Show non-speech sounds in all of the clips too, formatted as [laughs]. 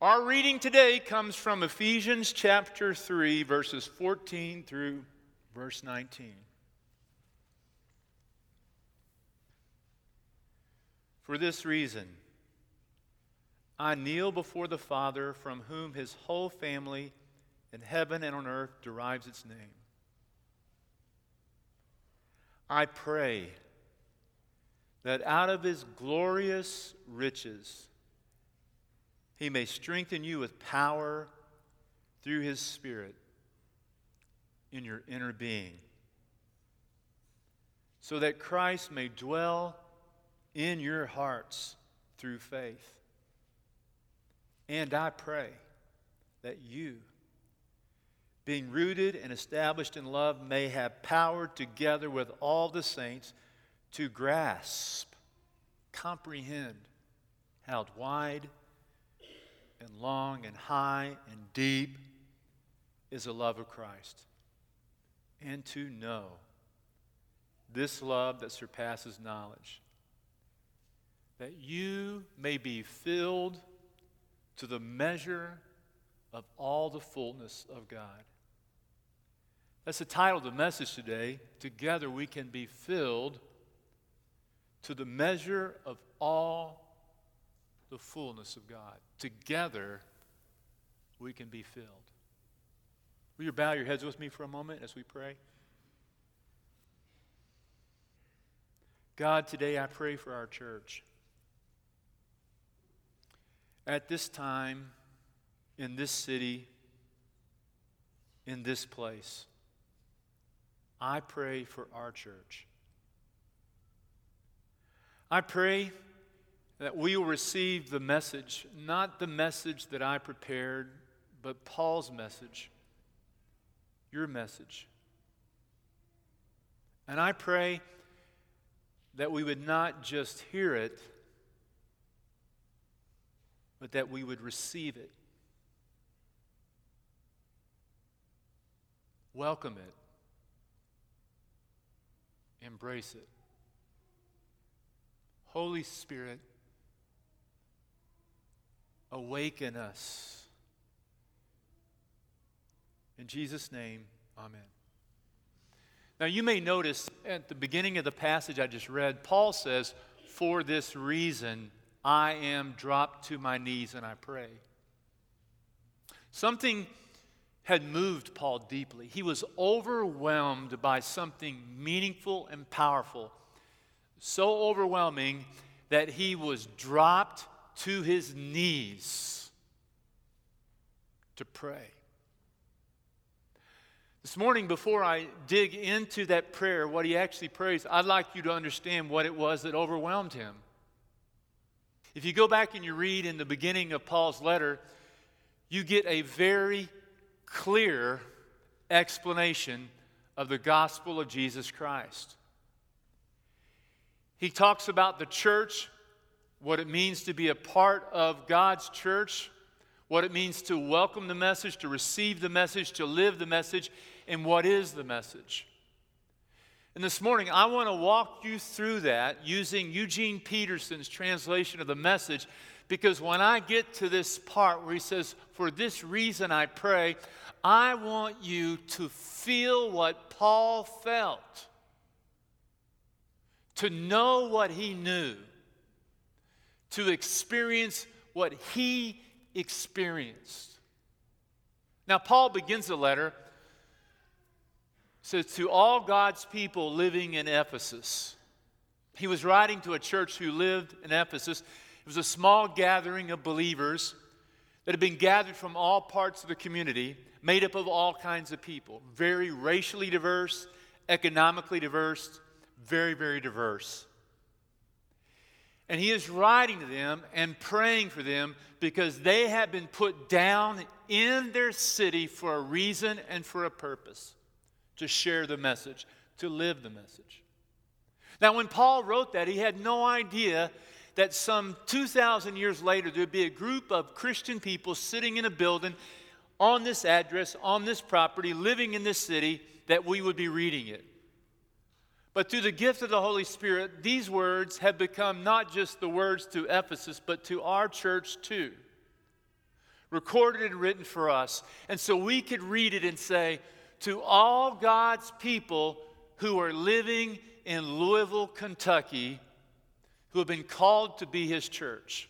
Our reading today comes from Ephesians chapter 3, verses 14 through verse 19. For this reason, I kneel before the Father, from whom his whole family in heaven and on earth derives its name. I pray that out of his glorious riches he may strengthen you with power through his Spirit in your inner being, so that Christ may dwell in your hearts through faith. And I pray that you, being rooted and established in love, may have power together with all the saints to grasp, comprehend how wide and long and high and deep is the love of Christ. And to know this love that surpasses knowledge, that you may be filled to the measure of all the fullness of God. That's the title of the message today. Together we can be filled to the measure of all the fullness of God. Together, we can be filled. Will you bow your heads with me for a moment as we pray? God, today I pray for our church. At this time, in this city, in this place, I pray for our church. I pray that we will receive the message, not the message that I prepared, but Paul's message, your message. And I pray that we would not just hear it, but that we would receive it, welcome it, embrace it. Holy Spirit, awaken us. In Jesus' name, amen. Now, you may notice at the beginning of the passage I just read, Paul says, For this reason I am dropped to my knees and I pray. Something had moved Paul deeply. He was overwhelmed by something meaningful and powerful, so overwhelming that he was dropped to his knees to pray. This morning, before I dig into that prayer, what he actually prays, I'd like you to understand what it was that overwhelmed him. If you go back and you read in the beginning of Paul's letter, you get a very clear explanation of the gospel of Jesus Christ. He talks about the church what it means to be a part of God's church, what it means to welcome the message, to receive the message, to live the message, and what is the message. And this morning, I want to walk you through that using Eugene Peterson's translation of the message because when I get to this part where he says, For this reason I pray, I want you to feel what Paul felt, to know what he knew to experience what he experienced. Now, Paul begins the letter, says, To all God's people living in Ephesus. He was writing to a church who lived in Ephesus. It was a small gathering of believers that had been gathered from all parts of the community, made up of all kinds of people, very racially diverse, economically diverse, very, very diverse. And he is writing to them and praying for them because they have been put down in their city for a reason and for a purpose to share the message, to live the message. Now, when Paul wrote that, he had no idea that some 2,000 years later there'd be a group of Christian people sitting in a building on this address, on this property, living in this city, that we would be reading it. But through the gift of the Holy Spirit, these words have become not just the words to Ephesus, but to our church too. recorded and written for us. And so we could read it and say, to all God's people who are living in Louisville, Kentucky, who have been called to be his church.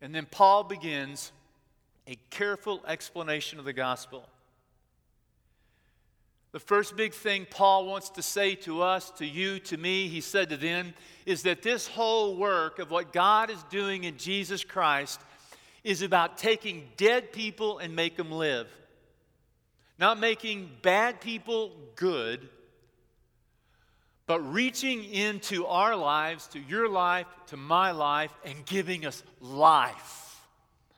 And then Paul begins a careful explanation of the gospel. The first big thing Paul wants to say to us, to you, to me, he said to them, is that this whole work of what God is doing in Jesus Christ is about taking dead people and make them live. Not making bad people good, but reaching into our lives, to your life, to my life, and giving us life.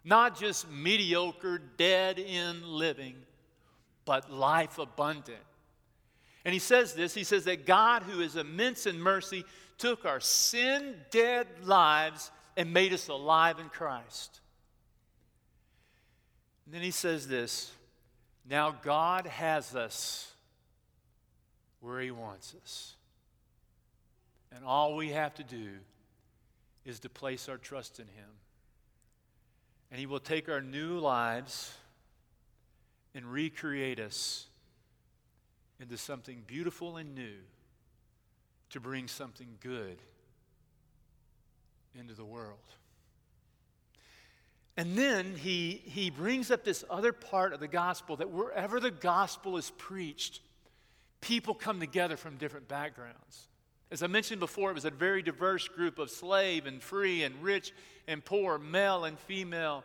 Not just mediocre, dead in living, but life abundant. And he says this he says that God, who is immense in mercy, took our sin dead lives and made us alive in Christ. And then he says this now God has us where he wants us. And all we have to do is to place our trust in him. And he will take our new lives and recreate us into something beautiful and new to bring something good into the world. And then he, he brings up this other part of the gospel that wherever the gospel is preached, people come together from different backgrounds. As I mentioned before, it was a very diverse group of slave and free and rich and poor, male and female,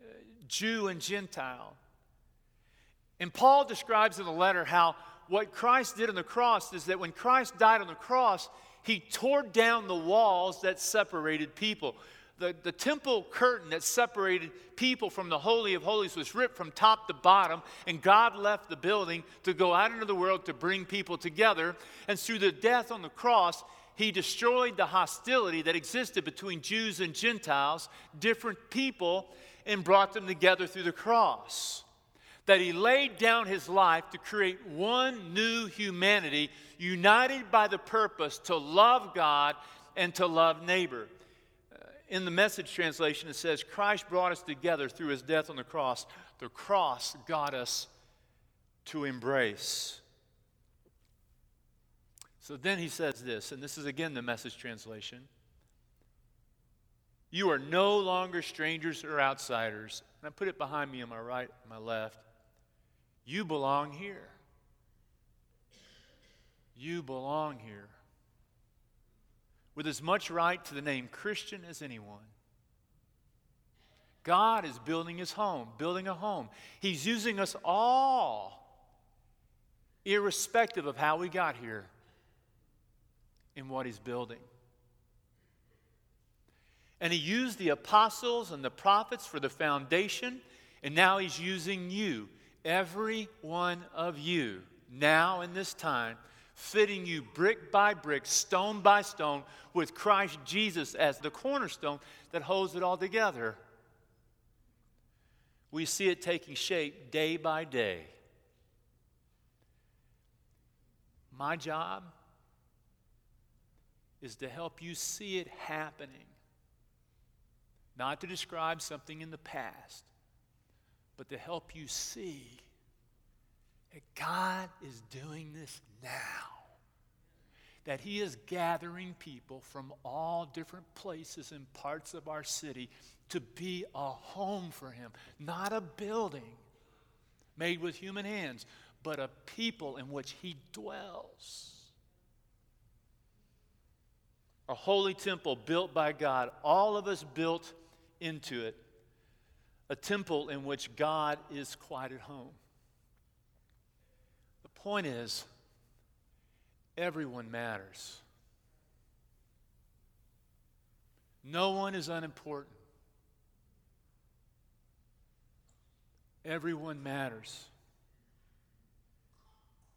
uh, Jew and Gentile. And Paul describes in the letter how what Christ did on the cross is that when Christ died on the cross, he tore down the walls that separated people. The, the temple curtain that separated people from the Holy of Holies was ripped from top to bottom, and God left the building to go out into the world to bring people together. And through the death on the cross, he destroyed the hostility that existed between Jews and Gentiles, different people, and brought them together through the cross that he laid down his life to create one new humanity united by the purpose to love God and to love neighbor. Uh, in the message translation, it says, Christ brought us together through his death on the cross. The cross got us to embrace. So then he says this, and this is again the message translation. You are no longer strangers or outsiders. And I put it behind me on my right, my left. You belong here. You belong here. With as much right to the name Christian as anyone. God is building his home, building a home. He's using us all, irrespective of how we got here, in what he's building. And he used the apostles and the prophets for the foundation, and now he's using you every one of you now in this time, fitting you brick by brick, stone by stone, with Christ Jesus as the cornerstone that holds it all together. We see it taking shape day by day. My job is to help you see it happening, not to describe something in the past but to help you see that God is doing this now. That He is gathering people from all different places and parts of our city to be a home for Him, not a building made with human hands, but a people in which He dwells. A holy temple built by God, all of us built into it a temple in which God is quite at home. The point is, everyone matters. No one is unimportant. Everyone matters.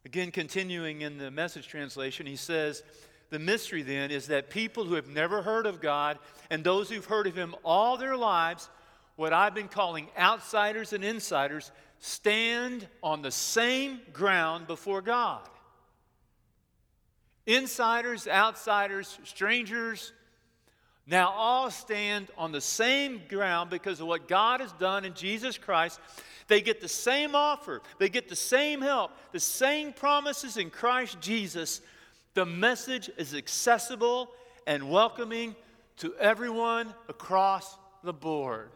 Again, continuing in the message translation, he says, The mystery then is that people who have never heard of God and those who've heard of him all their lives what I've been calling outsiders and insiders stand on the same ground before God. Insiders, outsiders, strangers, now all stand on the same ground because of what God has done in Jesus Christ. They get the same offer, they get the same help, the same promises in Christ Jesus. The message is accessible and welcoming to everyone across the board.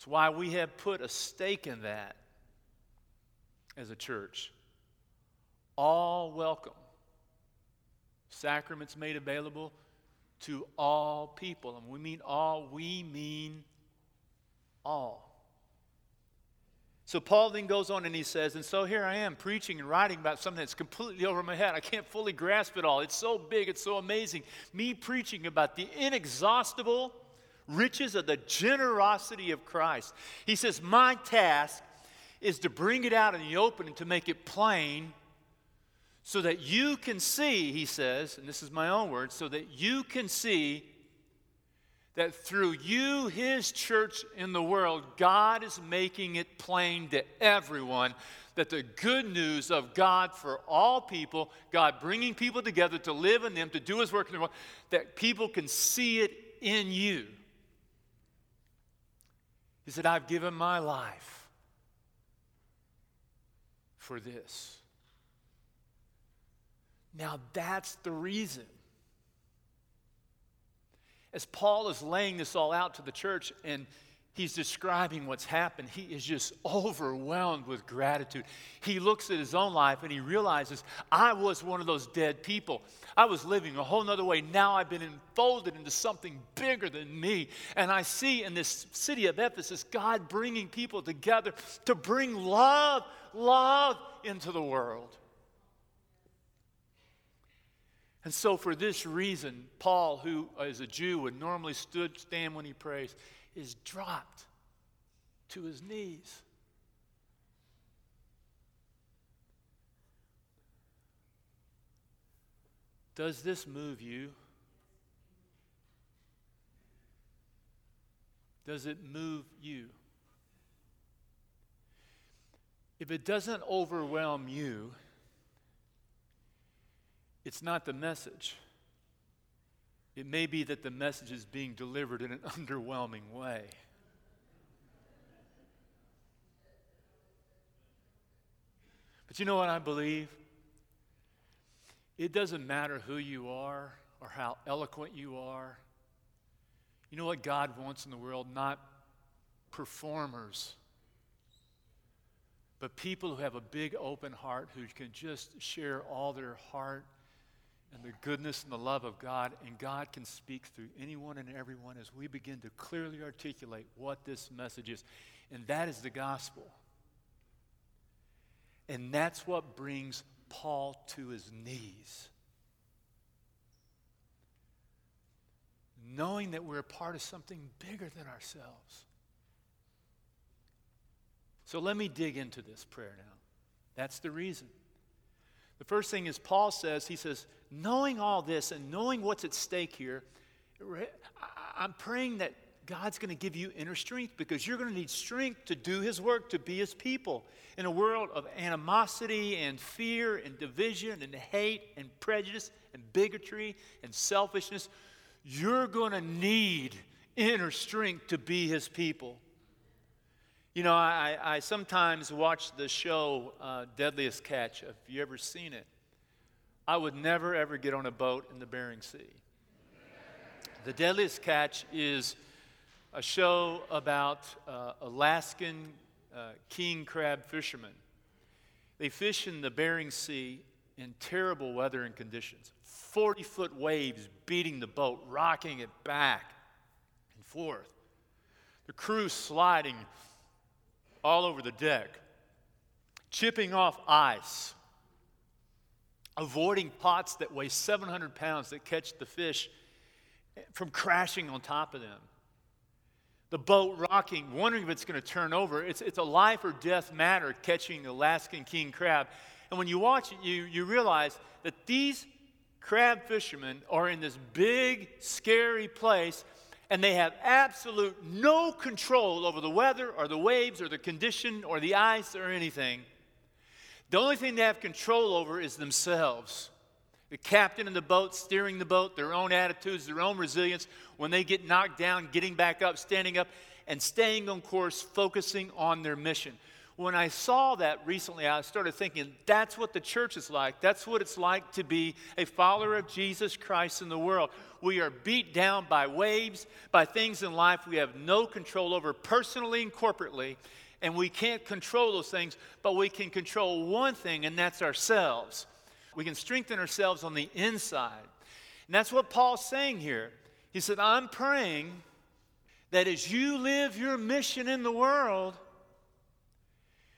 It's why we have put a stake in that as a church. All welcome. Sacraments made available to all people. And we mean all, we mean all. So Paul then goes on and he says, And so here I am preaching and writing about something that's completely over my head. I can't fully grasp it all. It's so big, it's so amazing. Me preaching about the inexhaustible riches of the generosity of Christ. He says, My task is to bring it out in the open and to make it plain so that you can see, he says, and this is my own words, so that you can see that through you, his church in the world, God is making it plain to everyone that the good news of God for all people, God bringing people together to live in them, to do his work in the world, that people can see it in you. He said, I've given my life for this. Now that's the reason. As Paul is laying this all out to the church and he's describing what's happened, he is just overwhelmed with gratitude. He looks at his own life and he realizes, I was one of those dead people. I was living a whole nother way. Now I've been enfolded into something bigger than me. And I see in this city of Ephesus, God bringing people together to bring love, love into the world. And so, for this reason, Paul, who as a Jew would normally stood, stand when he prays, is dropped to his knees. Does this move you? Does it move you? If it doesn't overwhelm you, it's not the message. It may be that the message is being delivered in an [laughs] underwhelming way. But you know what I believe? It doesn't matter who you are or how eloquent you are. You know what God wants in the world? Not performers, but people who have a big open heart who can just share all their heart and the goodness and the love of God, and God can speak through anyone and everyone as we begin to clearly articulate what this message is. And that is the gospel. And that's what brings Paul to his knees. Knowing that we're a part of something bigger than ourselves. So let me dig into this prayer now. That's the reason. The first thing is, Paul says, he says, knowing all this and knowing what's at stake here, I'm praying that God's going to give you inner strength because you're going to need strength to do His work, to be His people. In a world of animosity and fear and division and hate and prejudice and bigotry and selfishness, you're going to need inner strength to be His people. You know, I, I sometimes watch the show uh, Deadliest Catch. Have you ever seen it? I would never, ever get on a boat in the Bering Sea. The Deadliest Catch is a show about uh, Alaskan uh, king crab fishermen. They fish in the Bering Sea in terrible weather and conditions 40 foot waves beating the boat, rocking it back and forth. The crew sliding all over the deck, chipping off ice, avoiding pots that weigh 700 pounds that catch the fish from crashing on top of them. The boat rocking, wondering if it's going to turn over. It's, it's a life or death matter catching the Alaskan king crab. And when you watch it, you, you realize that these crab fishermen are in this big, scary place and they have absolute no control over the weather or the waves or the condition or the ice or anything. The only thing they have control over is themselves. The captain in the boat, steering the boat, their own attitudes, their own resilience, when they get knocked down, getting back up, standing up, and staying on course, focusing on their mission. When I saw that recently, I started thinking that's what the church is like. That's what it's like to be a follower of Jesus Christ in the world. We are beat down by waves, by things in life we have no control over personally and corporately, and we can't control those things, but we can control one thing, and that's ourselves. We can strengthen ourselves on the inside. And that's what Paul's saying here. He said, I'm praying that as you live your mission in the world,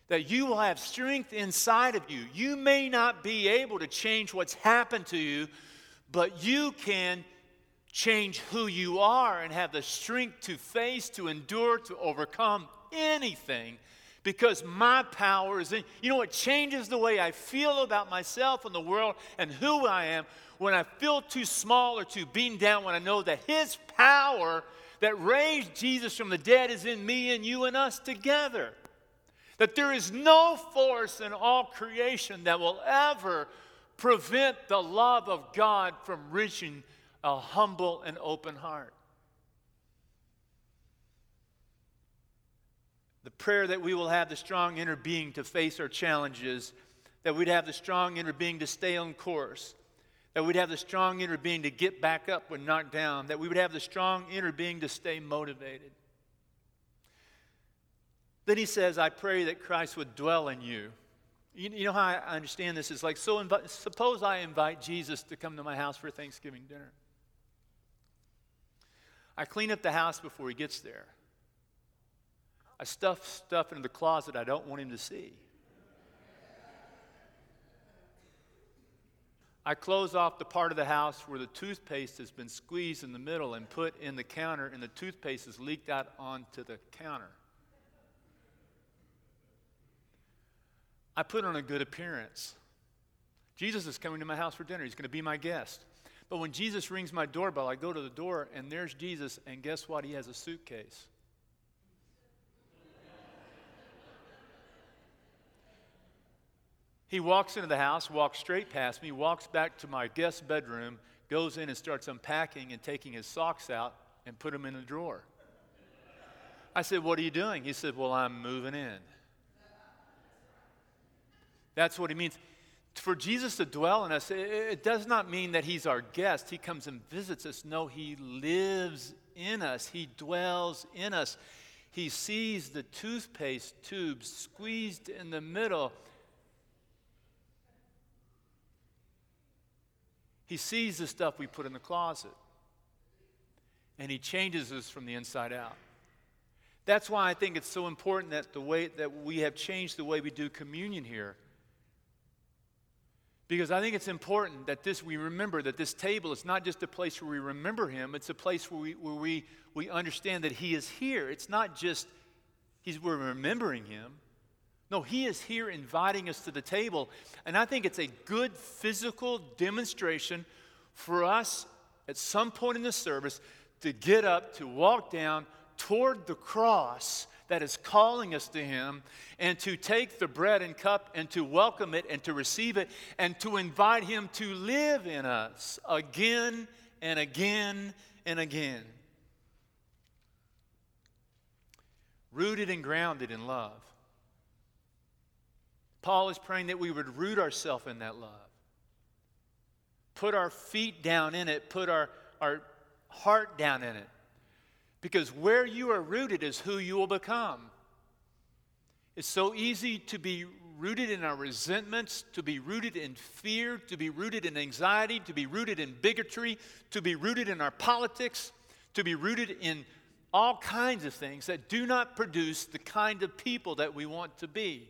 that you will have strength inside of you. You may not be able to change what's happened to you, but you can change who you are and have the strength to face, to endure, to overcome anything because my power is in. You know, it changes the way I feel about myself and the world and who I am when I feel too small or too beaten down, when I know that His power that raised Jesus from the dead is in me and you and us together. That there is no force in all creation that will ever prevent the love of God from reaching a humble and open heart. The prayer that we will have the strong inner being to face our challenges, that we'd have the strong inner being to stay on course, that we'd have the strong inner being to get back up when knocked down, that we would have the strong inner being to stay motivated. Then he says, I pray that Christ would dwell in you. You, you know how I understand this? It's like, so suppose I invite Jesus to come to my house for Thanksgiving dinner. I clean up the house before he gets there. I stuff stuff into the closet I don't want him to see. I close off the part of the house where the toothpaste has been squeezed in the middle and put in the counter, and the toothpaste is leaked out onto the counter. I put on a good appearance. Jesus is coming to my house for dinner. He's going to be my guest. But when Jesus rings my doorbell, I go to the door, and there's Jesus, and guess what? He has a suitcase. He walks into the house, walks straight past me, walks back to my guest bedroom, goes in and starts unpacking and taking his socks out and put them in a the drawer. I said, What are you doing? He said, Well, I'm moving in. That's what he means. For Jesus to dwell in us, it does not mean that he's our guest. He comes and visits us. No, he lives in us, he dwells in us. He sees the toothpaste tube squeezed in the middle He sees the stuff we put in the closet, and He changes us from the inside out. That's why I think it's so important that the way that we have changed the way we do communion here. Because I think it's important that this we remember that this table is not just a place where we remember him, it's a place where we where we, we understand that he is here. It's not just he's we're remembering him. No, He is here inviting us to the table. And I think it's a good physical demonstration for us at some point in the service to get up, to walk down toward the cross that is calling us to Him, and to take the bread and cup and to welcome it and to receive it and to invite Him to live in us again and again and again. Rooted and grounded in love. Paul is praying that we would root ourselves in that love. Put our feet down in it, put our, our heart down in it. Because where you are rooted is who you will become. It's so easy to be rooted in our resentments, to be rooted in fear, to be rooted in anxiety, to be rooted in bigotry, to be rooted in our politics, to be rooted in all kinds of things that do not produce the kind of people that we want to be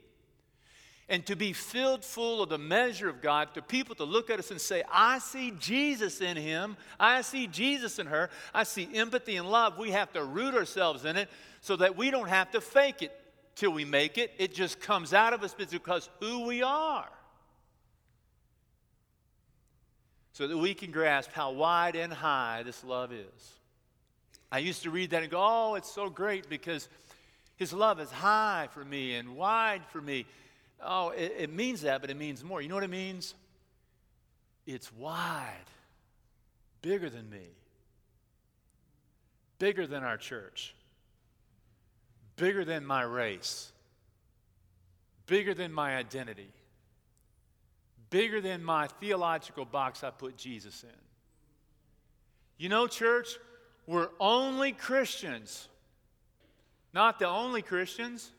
and to be filled full of the measure of God, to people to look at us and say, I see Jesus in him, I see Jesus in her, I see empathy and love. We have to root ourselves in it so that we don't have to fake it till we make it. It just comes out of us because who we are. So that we can grasp how wide and high this love is. I used to read that and go, oh, it's so great because his love is high for me and wide for me. Oh, it, it means that, but it means more. You know what it means? it's wide, bigger than me, bigger than our church, bigger than my race, bigger than my identity, bigger than my theological box I put Jesus in. You know, church, we're only Christians, not the only Christians.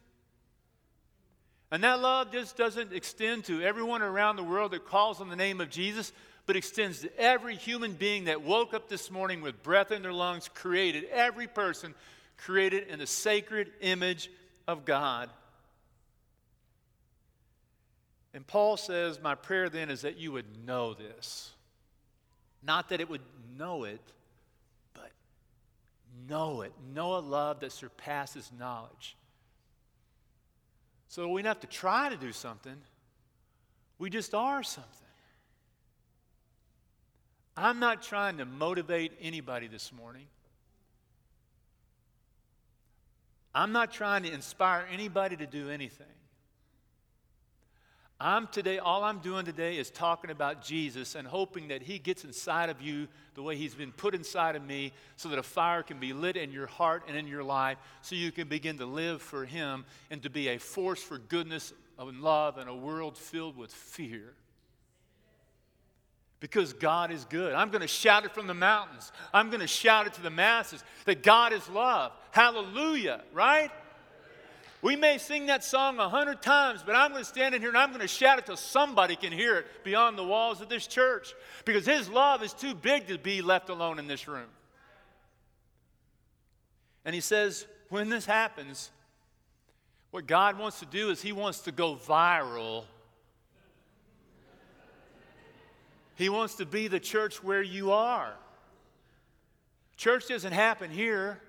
And that love just doesn't extend to everyone around the world that calls on the name of Jesus, but extends to every human being that woke up this morning with breath in their lungs, created, every person created in the sacred image of God. And Paul says, My prayer then is that you would know this. Not that it would know it, but know it. Know a love that surpasses knowledge. So we don't have to try to do something, we just are something. I'm not trying to motivate anybody this morning. I'm not trying to inspire anybody to do anything. I'm today, all I'm doing today is talking about Jesus and hoping that He gets inside of you the way He's been put inside of me so that a fire can be lit in your heart and in your life so you can begin to live for Him and to be a force for goodness and love in a world filled with fear. Because God is good. I'm going to shout it from the mountains. I'm going to shout it to the masses that God is love. Hallelujah, right? We may sing that song a hundred times, but I'm going to stand in here and I'm going to shout it till somebody can hear it beyond the walls of this church because His love is too big to be left alone in this room. And He says, when this happens, what God wants to do is He wants to go viral. He wants to be the church where you are. Church doesn't happen here,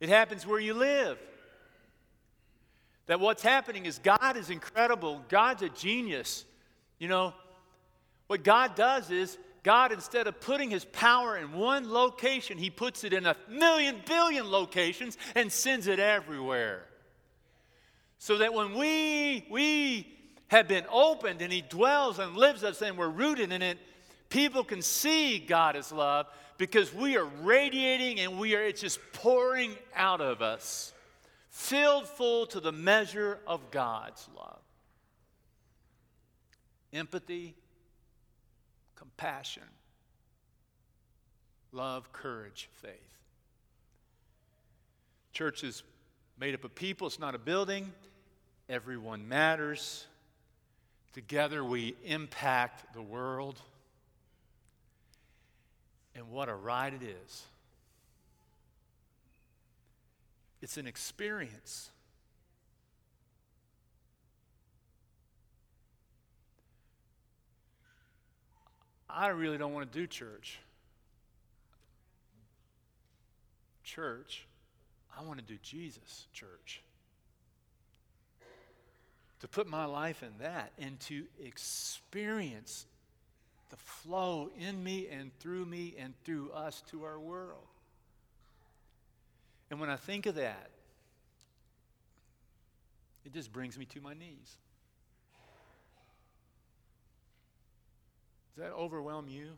it happens where you live. That what's happening is God is incredible. God's a genius. You know, what God does is, God, instead of putting his power in one location, he puts it in a million billion locations and sends it everywhere. So that when we, we have been opened and he dwells and lives us and we're rooted in it, people can see God as love because we are radiating and we are, it's just pouring out of us filled full to the measure of God's love. Empathy, compassion, love, courage, faith. Church is made up of people, it's not a building. Everyone matters. Together we impact the world. And what a ride it is. It's an experience. I really don't want to do church. Church, I want to do Jesus, church. To put my life in that and to experience the flow in me and through me and through us to our world. And when I think of that, it just brings me to my knees. Does that overwhelm you?